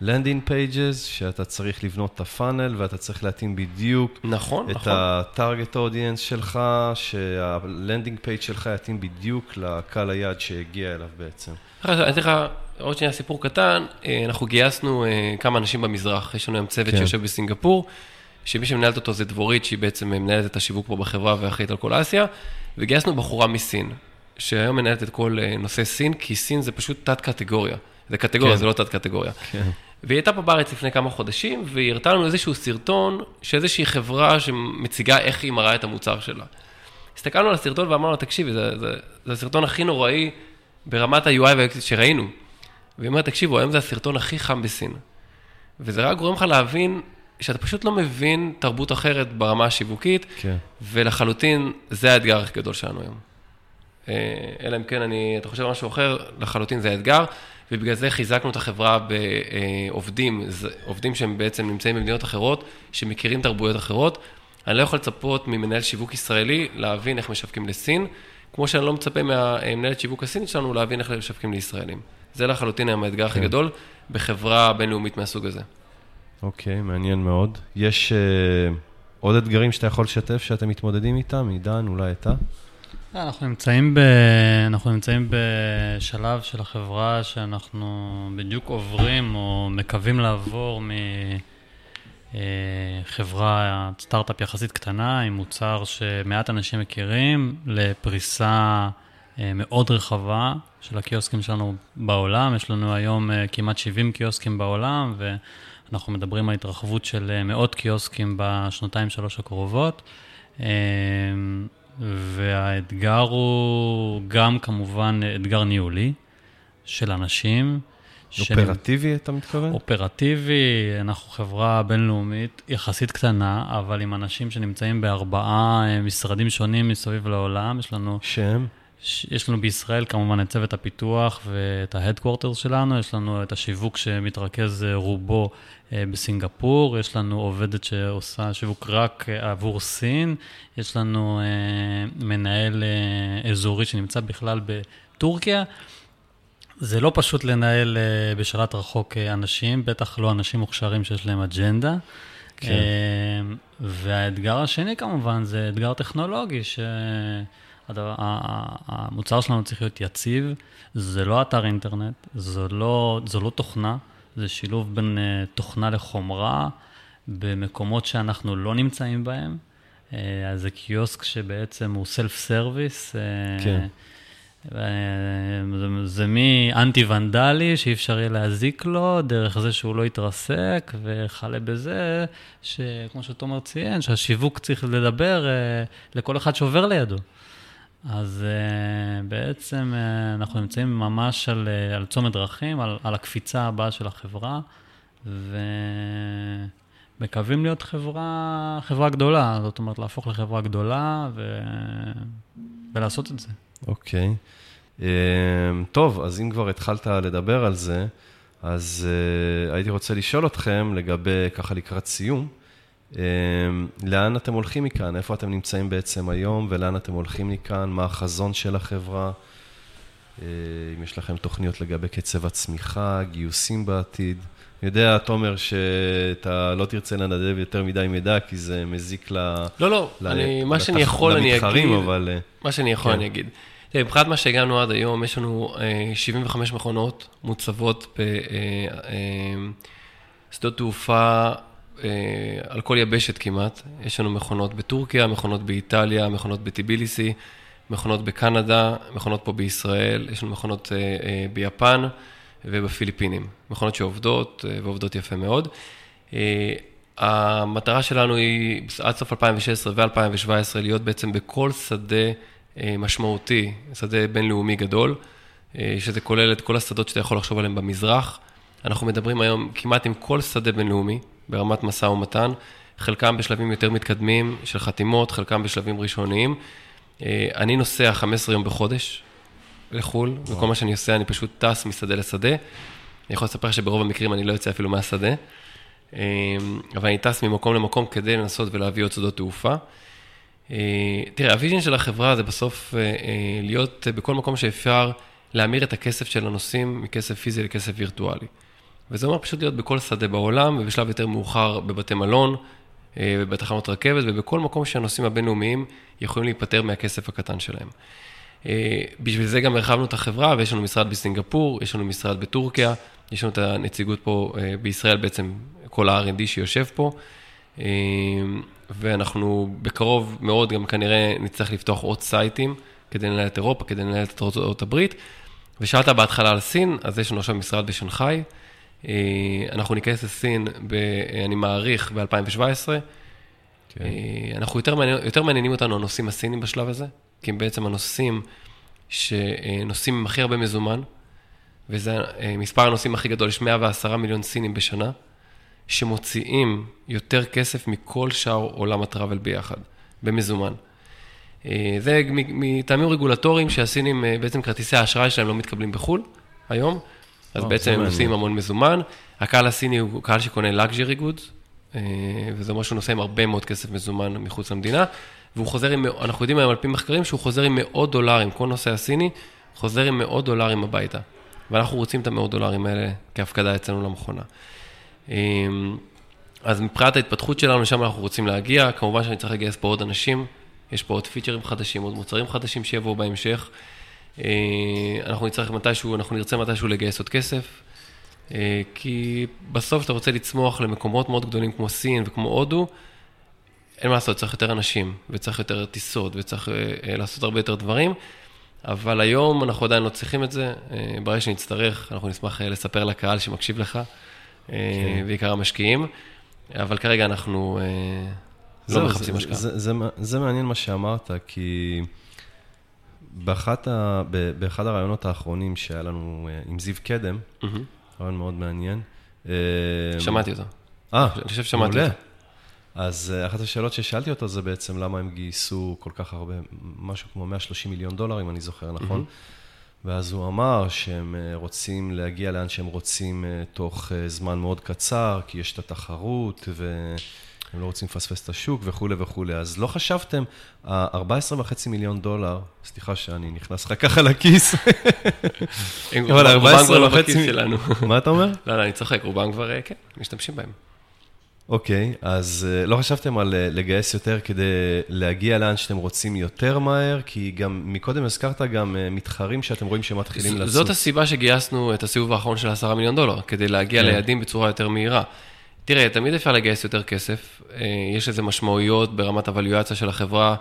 landing uh, pages, שאתה צריך לבנות את ה funnel ואתה צריך להתאים בדיוק נכון, את נכון. ה target audience שלך, שה landing page שלך יתאים בדיוק לקהל היעד שהגיע אליו בעצם. אני אתן לך עוד שנייה סיפור קטן, אה, אנחנו גייסנו אה, כמה אנשים במזרח, יש לנו היום צוות כן. שיושב בסינגפור. שמי שמנהלת אותו זה דבורית, שהיא בעצם מנהלת את השיווק פה בחברה ואחראית על כל אסיה, וגייסנו בחורה מסין, שהיום מנהלת את כל אה, נושא סין, כי סין זה פשוט תת-קטגוריה. זה קטגוריה, כן. זה לא תת-קטגוריה. כן. והיא הייתה פה בארץ לפני כמה חודשים, והיא הראתה לנו איזשהו סרטון של איזושהי חברה שמציגה איך היא מראה את המוצר שלה. הסתכלנו על הסרטון ואמרנו, תקשיבי, זה, זה, זה הסרטון הכי נוראי ברמת ה-UI שראינו. והיא אומרת, תקשיבו, היום זה הסרטון הכי חם בסין. וזה רק גורם לך להבין שאתה פשוט לא מבין תרבות אחרת ברמה השיווקית, כן. ולחלוטין זה האתגר הכי גדול שלנו היום. אה, אלא אם כן אני, אתה חושב על משהו אחר, לחלוטין זה האתגר, ובגלל זה חיזקנו את החברה בעובדים, עובדים שהם בעצם נמצאים במדינות אחרות, שמכירים תרבויות אחרות. אני לא יכול לצפות ממנהל שיווק ישראלי להבין איך משווקים לסין, כמו שאני לא מצפה מהמנהלת שיווק הסינית שלנו להבין איך משווקים לישראלים. זה לחלוטין היום האתגר הכי כן. גדול בחברה בינלאומית מהסוג הזה. אוקיי, מעניין מאוד. יש uh, עוד אתגרים שאתה יכול לשתף שאתם מתמודדים איתם? עידן, אולי אתה? אנחנו נמצאים, ב... אנחנו נמצאים בשלב של החברה שאנחנו בדיוק עוברים או מקווים לעבור מחברה, סטארט-אפ יחסית קטנה, עם מוצר שמעט אנשים מכירים, לפריסה אה, מאוד רחבה של הקיוסקים שלנו בעולם. יש לנו היום אה, כמעט 70 קיוסקים בעולם, ואנחנו מדברים על התרחבות של אה, מאות קיוסקים בשנתיים-שלוש הקרובות. והאתגר הוא גם כמובן אתגר ניהולי של אנשים. אופרטיבי, ש... אתה מתכוון? אופרטיבי, אנחנו חברה בינלאומית יחסית קטנה, אבל עם אנשים שנמצאים בארבעה משרדים שונים מסביב לעולם. יש לנו... שהם? יש לנו בישראל כמובן את צוות הפיתוח ואת ה headquarters שלנו, יש לנו את השיווק שמתרכז אה, רובו אה, בסינגפור, יש לנו עובדת שעושה שיווק רק אה, עבור סין, יש לנו מנהל אזורי שנמצא בכלל בטורקיה. זה לא פשוט לנהל בשלט רחוק אנשים, בטח לא אנשים מוכשרים שיש להם אג'נדה. כן. והאתגר השני כמובן זה אתגר טכנולוגי, ש... הדבר, המוצר שלנו צריך להיות יציב, זה לא אתר אינטרנט, זו לא, זו לא תוכנה, זה שילוב בין uh, תוכנה לחומרה במקומות שאנחנו לא נמצאים בהם. Uh, אז זה קיוסק שבעצם הוא סלף סרוויס. Uh, כן. זה, זה מאנטי ונדלי, שאי אפשר יהיה להזיק לו, דרך זה שהוא לא יתרסק, וכלה בזה, שכמו שתומר ציין, שהשיווק צריך לדבר לכל אחד שעובר לידו. אז uh, בעצם uh, אנחנו נמצאים ממש על, uh, על צומת דרכים, על, על הקפיצה הבאה של החברה, ומקווים להיות חברה, חברה גדולה, זאת אומרת, להפוך לחברה גדולה ו... ולעשות את זה. אוקיי. Okay. Uh, טוב, אז אם כבר התחלת לדבר על זה, אז uh, הייתי רוצה לשאול אתכם לגבי, ככה לקראת סיום, לאן אתם הולכים מכאן? איפה אתם נמצאים בעצם היום, ולאן אתם הולכים מכאן? מה החזון של החברה? אה, אם יש לכם תוכניות לגבי קצב הצמיחה, גיוסים בעתיד. אני יודע, תומר, שאתה לא תרצה לנדב יותר מדי מידע, כי זה מזיק ל... לא, לא, ל... אני, מה שאני יכול אני אגיד. אבל... אה, מה שאני יכול כן. אני אגיד. מבחינת מה שהגענו עד היום, יש לנו 75 אה, מכונות מוצבות בשדות תעופה על כל יבשת כמעט. יש לנו מכונות בטורקיה, מכונות באיטליה, מכונות בטיביליסי, מכונות בקנדה, מכונות פה בישראל, יש לנו מכונות אה, אה, ביפן ובפיליפינים. מכונות שעובדות ועובדות יפה מאוד. המטרה שלנו היא עד סוף 2016 ו-2017 להיות בעצם בכל שדה משמעותי, שדה בינלאומי גדול, שזה כולל את כל השדות שאתה יכול לחשוב עליהם במזרח. אנחנו מדברים היום כמעט עם כל שדה בינלאומי, ברמת משא ומתן, חלקם בשלבים יותר מתקדמים של חתימות, חלקם בשלבים ראשוניים. אה, אני נוסע 15 יום בחודש לחו"ל, וכל מה שאני עושה, אני פשוט טס משדה לשדה. אני יכול לספר שברוב המקרים אני לא יוצא אפילו מהשדה, אה, אבל אני טס ממקום למקום כדי לנסות ולהביא עוד שדות תעופה. אה, תראה, ה vision של החברה זה בסוף להיות בכל מקום שאפשר להמיר את הכסף של הנוסעים מכסף פיזי לכסף וירטואלי. וזה אומר פשוט להיות בכל שדה בעולם, ובשלב יותר מאוחר בבתי מלון, אה, בתחנות רכבת, ובכל מקום שהנוסעים הבינלאומיים יכולים להיפטר מהכסף הקטן שלהם. אה, בשביל זה גם הרחבנו את החברה, ויש לנו משרד בסינגפור, יש לנו משרד בטורקיה, יש לנו את הנציגות פה אה, בישראל, בעצם כל ה-R&D שיושב פה. ואנחנו בקרוב מאוד גם כנראה נצטרך לפתוח עוד סייטים כדי לנהל את אירופה, כדי לנהל את ארצות הברית. ושאלת בהתחלה על סין, אז יש לנו עכשיו משרד בשנגחאי. אנחנו ניכנס לסין, ב, אני מעריך, ב-2017. כן. אנחנו יותר, מעניין, יותר מעניינים אותנו הנושאים הסינים בשלב הזה, כי הם בעצם הנושאים שנושאים עם הכי הרבה מזומן, וזה מספר הנושאים הכי גדול, יש 110 מיליון סינים בשנה, שמוציאים יותר כסף מכל שאר עולם הטראבל ביחד, במזומן. זה מטעמים רגולטוריים שהסינים, בעצם כרטיסי האשראי שלהם לא מתקבלים בחו"ל היום, אז בעצם הם עושים המון מזומן. הקהל הסיני הוא קהל שקונה luxury goods, וזה אומר שהוא נוסע עם הרבה מאוד כסף מזומן מחוץ למדינה, והוא חוזר עם, אנחנו יודעים היום על פי מחקרים שהוא חוזר עם מאות דולרים, כל נוסע הסיני חוזר עם מאות דולרים הביתה. ואנחנו רוצים את המאות דולרים האלה כהפקדה אצלנו למכונה. אז מבחינת ההתפתחות שלנו, לשם אנחנו רוצים להגיע, כמובן שאני צריך לגייס פה עוד אנשים, יש פה עוד פיצ'רים חדשים, עוד מוצרים חדשים שיבואו בהמשך. אנחנו נצטרך מתישהו, אנחנו נרצה מתישהו לגייס עוד כסף, כי בסוף אתה רוצה לצמוח למקומות מאוד גדולים כמו סין וכמו הודו, אין מה לעשות, צריך יותר אנשים, וצריך יותר טיסות, וצריך לעשות הרבה יותר דברים. אבל היום אנחנו עדיין לא צריכים את זה, ברגע שנצטרך, אנחנו נשמח לספר לקהל שמקשיב לך, כן. בעיקר המשקיעים, אבל כרגע אנחנו לא מחפשים השקעה. זה, זה, זה מעניין מה שאמרת, כי באחת ה, באחד הרעיונות האחרונים שהיה לנו עם זיו קדם, mm-hmm. רעיון מאוד מעניין. שמעתי אותו. אה, אני חושב ששמעתי אותו. אז אחת השאלות ששאלתי אותו זה בעצם למה הם גייסו כל כך הרבה, משהו כמו 130 מיליון דולר, אם אני זוכר נכון. Mm-hmm. ואז הוא אמר שהם רוצים להגיע לאן שהם רוצים תוך זמן מאוד קצר, כי יש את התחרות, והם לא רוצים לפספס את השוק וכולי וכולי. אז לא חשבתם, ה-14.5 מיליון דולר, סליחה שאני נכנס לך ככה לכיס, אבל 14.5 שלנו. מה אתה אומר? לא, לא, אני צוחק, רובם כבר, כן, משתמשים בהם. אוקיי, okay, אז לא חשבתם על לגייס יותר כדי להגיע לאן שאתם רוצים יותר מהר? כי גם מקודם הזכרת גם מתחרים שאתם רואים שמתחילים לצוף. זאת הסיבה שגייסנו את הסיבוב האחרון של 10 מיליון דולר, כדי להגיע כן. ליעדים בצורה יותר מהירה. תראה, תמיד אפשר לגייס יותר כסף, יש לזה משמעויות ברמת הווליואציה של החברה.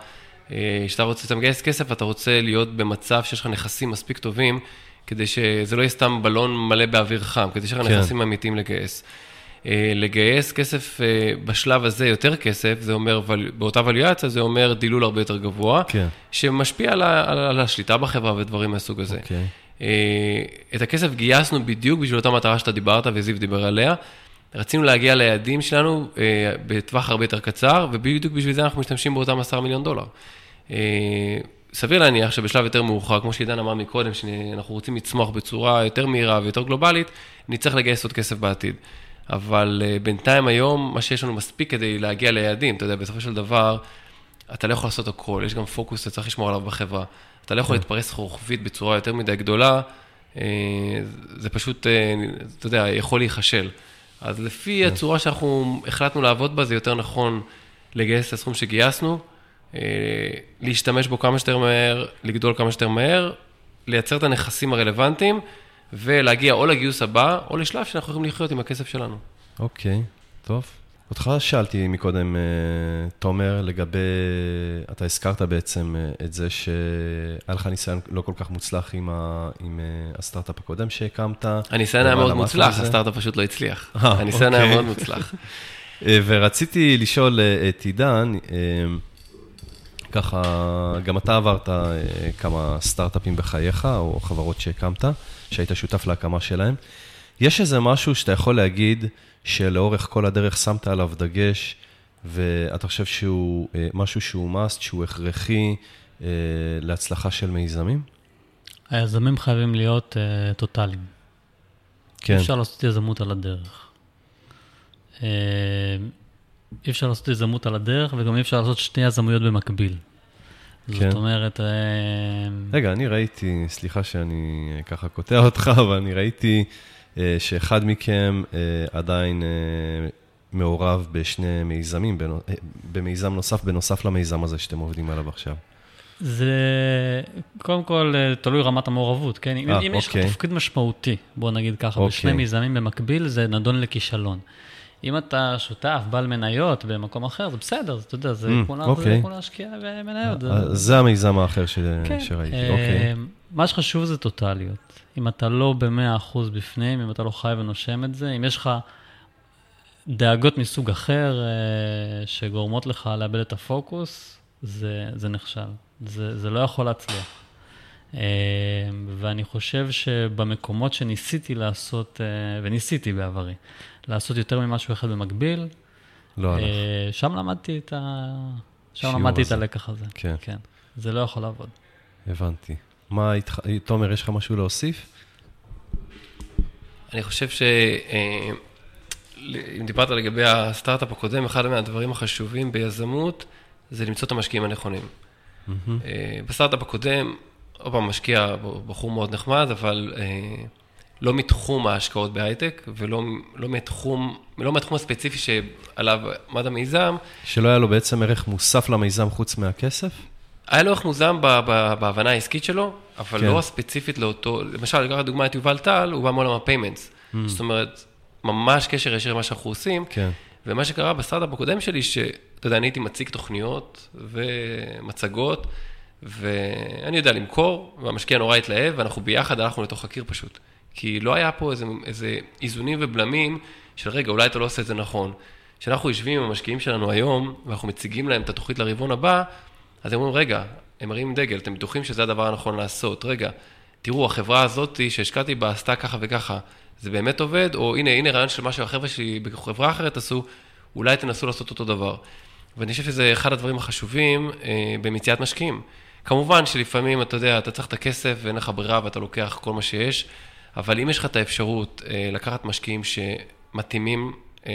כשאתה רוצה, אתה מגייס כסף, אתה רוצה להיות במצב שיש לך נכסים מספיק טובים, כדי שזה לא יהיה סתם בלון מלא באוויר חם, כדי שיש לך כן. נכסים אמיתיים לגייס. לגייס כסף בשלב הזה, יותר כסף, זה אומר, באותה ווליואציה, זה אומר דילול הרבה יותר גבוה, כן. שמשפיע על, על, על השליטה בחברה ודברים מהסוג הזה. Okay. אוקיי. את הכסף גייסנו בדיוק בשביל אותה מטרה שאתה דיברת וזיו דיבר עליה. רצינו להגיע ליעדים שלנו בטווח הרבה יותר קצר, ובדיוק בשביל זה אנחנו משתמשים באותם 10 מיליון דולר. סביר להניח שבשלב יותר מאוחר, כמו שעידן אמר מקודם, שאנחנו רוצים לצמוח בצורה יותר מהירה ויותר גלובלית, נצטרך לגייס עוד כסף בעתיד. אבל uh, בינתיים היום, מה שיש לנו מספיק כדי להגיע ליעדים, אתה יודע, בסופו של דבר, אתה לא יכול לעשות הכל, יש גם פוקוס שאתה צריך לשמור עליו בחברה. אתה לא יכול כן. להתפרס רוחבית בצורה יותר מדי גדולה, uh, זה פשוט, uh, אתה יודע, יכול להיכשל. אז לפי כן. הצורה שאנחנו החלטנו לעבוד בה, זה יותר נכון לגייס את הסכום שגייסנו, uh, להשתמש בו כמה שיותר מהר, לגדול כמה שיותר מהר, לייצר את הנכסים הרלוונטיים. ולהגיע או לגיוס הבא, או לשלב שאנחנו יכולים לחיות עם הכסף שלנו. אוקיי, okay, טוב. אותך שאלתי מקודם, אה, תומר, לגבי, אתה הזכרת בעצם אה, את זה שהיה לך ניסיון לא כל כך מוצלח עם, ה, עם אה, הסטארט-אפ הקודם שהקמת. הניסיון היה מאוד מוצלח, הסטארט-אפ פשוט לא הצליח. הניסיון היה אוקיי. מאוד מוצלח. ורציתי לשאול את עידן, ככה, גם אתה עברת כמה סטארט-אפים בחייך, או חברות שהקמת. שהיית שותף להקמה שלהם. יש איזה משהו שאתה יכול להגיד שלאורך כל הדרך שמת עליו דגש, ואתה חושב שהוא אה, משהו שהוא must, שהוא הכרחי אה, להצלחה של מיזמים? היזמים חייבים להיות uh, טוטאליים. כן. אפשר לעשות יזמות על הדרך. Uh, אי אפשר לעשות יזמות על הדרך, וגם אי אפשר לעשות שתי יזמויות במקביל. כן. זאת אומרת... רגע, אני ראיתי, סליחה שאני ככה קוטע אותך, אבל אני ראיתי אה, שאחד מכם עדיין מעורב בשני מיזמים, במיזם נוסף, בנוסף למיזם הזה שאתם עובדים עליו עכשיו. זה קודם כל תלוי רמת המעורבות, כן? 아, אם אוקיי. יש לך אוקיי. תפקיד משמעותי, בוא נגיד ככה, אוקיי. בשני מיזמים במקביל, זה נדון לכישלון. אם אתה שותף, בעל מניות במקום אחר, זה בסדר, אתה יודע, זה mm, כולה אוקיי. להשקיע במניות. זה המיזם האחר כן. שראיתי, אוקיי. מה שחשוב זה טוטליות. אם אתה לא ב-100% בפנים, אם אתה לא חי ונושם את זה, אם יש לך דאגות מסוג אחר אה, שגורמות לך לאבד את הפוקוס, זה, זה נכשל. זה, זה לא יכול להצליח. אה, ואני חושב שבמקומות שניסיתי לעשות, אה, וניסיתי בעברי, לעשות יותר ממשהו אחד במקביל, לא הלך. שם למדתי את, ה... שם למדתי את הלקח הזה. כן. כן. זה לא יכול לעבוד. הבנתי. מה איתך, תומר, יש לך משהו להוסיף? אני חושב ש... אם דיברת לגבי הסטארט-אפ הקודם, אחד מהדברים החשובים ביזמות זה למצוא את המשקיעים הנכונים. Mm-hmm. בסטארט-אפ הקודם, עוד פעם, משקיע בחור מאוד נחמד, אבל אה, לא מתחום ההשקעות בהייטק, ולא לא מתחום, לא מהתחום הספציפי שעליו עמד המיזם. שלא היה לו בעצם ערך מוסף למיזם חוץ מהכסף? היה לו ערך מוסף בהבנה העסקית שלו, אבל כן. לא ספציפית לאותו, למשל, לקחת דוגמא את יובל טל, הוא בא מעולם ה payments. Mm. זאת אומרת, ממש קשר ישיר למה שאנחנו עושים. כן. ומה שקרה בסטארט-אפ הקודם שלי, שאתה יודע, אני הייתי מציג תוכניות ומצגות, ואני יודע למכור, והמשקיע נורא התלהב, ואנחנו ביחד הלכנו לתוך הקיר פשוט. כי לא היה פה איזה, איזה איזונים ובלמים של רגע, אולי אתה לא עושה את זה נכון. כשאנחנו יושבים עם המשקיעים שלנו היום, ואנחנו מציגים להם את התוכנית לרבעון הבא, אז הם אומרים, רגע, הם מראים דגל, אתם בטוחים שזה הדבר הנכון לעשות. רגע, תראו, החברה הזאת שהשקעתי בה עשתה ככה וככה. זה באמת עובד, או הנה, הנה רעיון של מה שהחבר'ה שלי בחברה אחרת עשו, אולי תנסו לעשות אותו דבר. ואני חושב שזה אחד הדברים החשובים אה, במציאת משקיעים. כמובן שלפעמים, אתה יודע, אתה צריך את הכסף ואין לך ברירה ואתה לוקח כל מה שיש, אבל אם יש לך את האפשרות אה, לקחת משקיעים שמתאימים אה,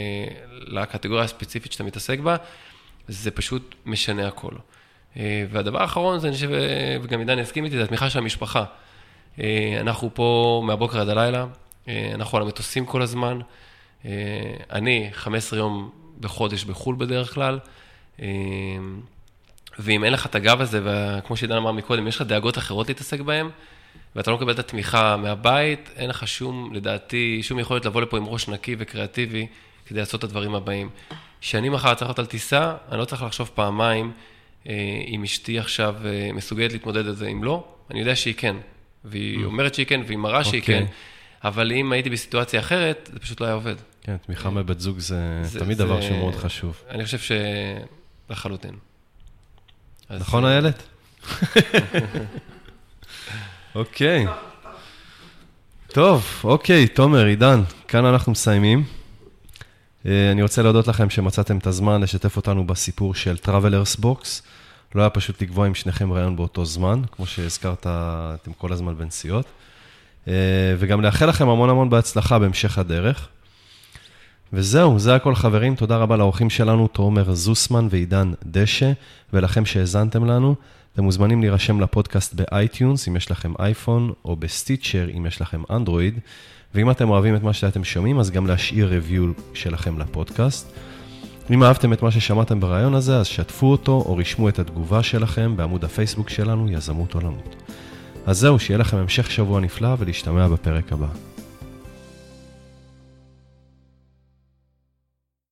לקטגוריה הספציפית שאתה מתעסק בה, זה פשוט משנה הכל. אה, והדבר האחרון זה, אני חושב, אה, וגם עידן יסכים איתי, זה התמיכה של המשפחה. אה, אנחנו פה מהבוקר עד הלילה, אנחנו על המטוסים כל הזמן. אני 15 יום בחודש בחו"ל בדרך כלל. ואם אין לך את הגב הזה, וכמו שעידן אמר מקודם, יש לך דאגות אחרות להתעסק בהן, ואתה לא מקבל את התמיכה מהבית, אין לך שום, לדעתי, שום יכולת לבוא לפה עם ראש נקי וקריאטיבי כדי לעשות את הדברים הבאים. כשאני מחר צריך להיות על טיסה, אני לא צריך לחשוב פעמיים אם אשתי עכשיו מסוגלת להתמודד על זה, אם לא, אני יודע שהיא כן. והיא mm. אומרת שהיא כן, והיא מראה שהיא okay. כן. אבל אם הייתי בסיטואציה אחרת, זה פשוט לא היה עובד. כן, תמיכה מבת זוג זה, זה תמיד זה, דבר שהוא מאוד חשוב. אני חושב שלחלוטין. נכון, איילת? אוקיי. טוב, אוקיי, תומר, עידן, כאן אנחנו מסיימים. אה, אני רוצה להודות לכם שמצאתם את הזמן לשתף אותנו בסיפור של Travelers Box. לא היה פשוט לקבוע עם שניכם ראיון באותו זמן, כמו שהזכרת, אתם כל הזמן בנסיעות. אה, וגם לאחל לכם המון המון בהצלחה בהמשך הדרך. וזהו, זה הכל חברים, תודה רבה לאורחים שלנו, תומר זוסמן ועידן דשא, ולכם שהאזנתם לנו. אתם מוזמנים להירשם לפודקאסט ב iTunes, אם יש לכם אייפון, או ב Stitcher, אם יש לכם אנדרואיד. ואם אתם אוהבים את מה שאתם שומעים, אז גם להשאיר review שלכם לפודקאסט. אם אהבתם את מה ששמעתם ברעיון הזה, אז שתפו אותו, או רשמו את התגובה שלכם בעמוד הפייסבוק שלנו, יזמות עולמות. אז זהו, שיהיה לכם המשך שבוע נפלא ולהשתמע בפרק הבא.